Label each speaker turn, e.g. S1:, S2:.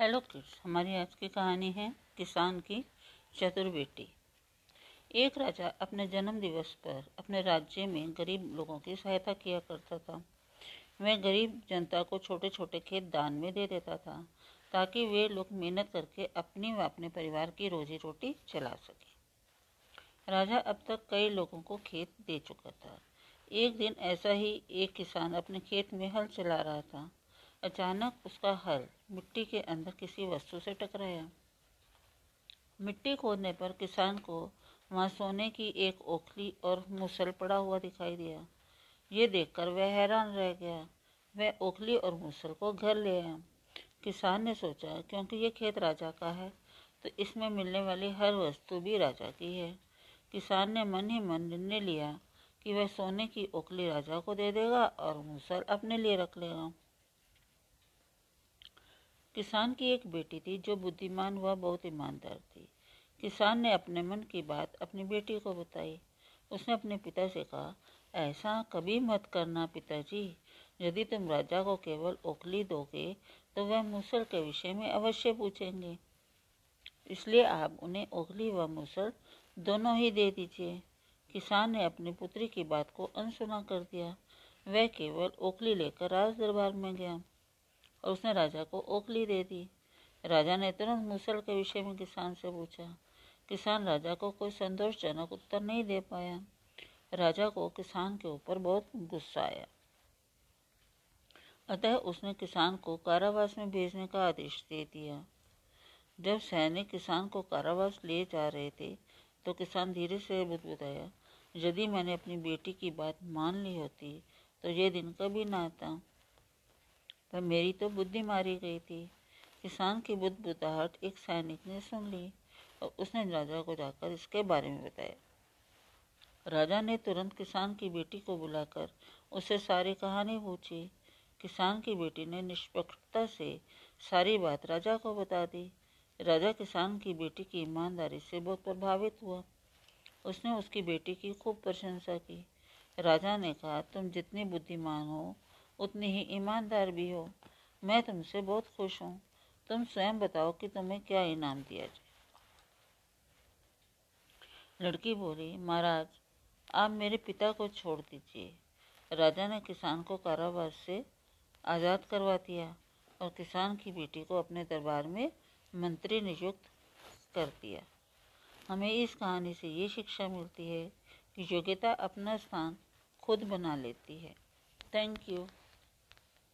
S1: Hello kids हमारी आज की कहानी है किसान की चतुर बेटी एक राजा अपने जन्म दिवस पर अपने राज्य में गरीब लोगों की सहायता किया करता था। वह गरीब जनता को छोटे छोटे खेत दान में दे देता था, ताकि वे लोग मेहनत करके अपनी व अपने परिवार की रोजी रोटी चला सके। राजा अब तक कई लोगों को खेत दे चुका था। एक दिन ऐसा ही एक किसान अपने खेत में हल चला रहा था। अचानक उसका हल मिट्टी के अंदर किसी वस्तु से टकराया। मिट्टी खोदने पर किसान को वहाँ सोने की एक ओखली और मुसल पड़ा हुआ दिखाई दिया। ये देखकर वह हैरान रह गया। वह ओखली और मुसल को घर ले आया। किसान ने सोचा, क्योंकि ये खेत राजा का है तो इसमें मिलने वाली हर वस्तु भी राजा की है। किसान ने मन ही मन निर्णय लिया कि वह सोने की ओखली राजा को दे देगा और मुसल अपने लिए रख लेगा। किसान की एक बेटी थी जो बुद्धिमान व बहुत ईमानदार थी। किसान ने अपने मन की बात अपनी बेटी को बताई। उसने अपने पिता से कहा, ऐसा कभी मत करना पिताजी। यदि तुम राजा को केवल ओखली दोगे तो वह मूसल के विषय में अवश्य पूछेंगे। इसलिए आप उन्हें ओखली व मूसल दोनों ही दे दीजिए। किसान ने अपनी पुत्री की बात को अनसुना कर दिया। वह केवल ओखली लेकर राज दरबार में गया। और उसने राजा को ओखली दे दी। राजा ने तुरंत मूसल के विषय में किसान से पूछा। किसान राजा को कोई संतोषजनक उत्तर नहीं दे पाया। राजा को किसान के ऊपर बहुत गुस्सा आया। अतः उसने किसान को कारावास में भेजने का आदेश दे दिया। जब सैनिक किसान को कारावास ले जा रहे थे तो किसान धीरे से बुदबुदाया, यदि मैंने अपनी बेटी की बात मान ली होती तो ये दिन कभी ना आता। पर मेरी तो बुद्धि मारी गई थी। किसान की बुदबुदाहट एक सैनिक ने सुन ली और उसने राजा को जाकर इसके बारे में बताया। राजा ने तुरंत किसान की बेटी को बुलाकर उसे सारी कहानी पूछी। किसान की बेटी ने निष्पक्षता से सारी बात राजा को बता दी। राजा किसान की बेटी की ईमानदारी से बहुत प्रभावित हुआ। उसने उसकी बेटी की खूब प्रशंसा की। राजा ने कहा, तुम जितनी बुद्धिमान हो उतनी ही ईमानदार भी हो। मैं तुमसे बहुत खुश हूँ। तुम स्वयं बताओ कि तुम्हें क्या इनाम दिया जाए। लड़की बोली, महाराज, आप मेरे पिता को छोड़ दीजिए। राजा ने किसान को कारावास से आज़ाद करवा दिया और किसान की बेटी को अपने दरबार में मंत्री नियुक्त कर दिया। हमें इस कहानी से ये शिक्षा मिलती है कि योग्यता अपना स्थान खुद बना लेती है। Thank you.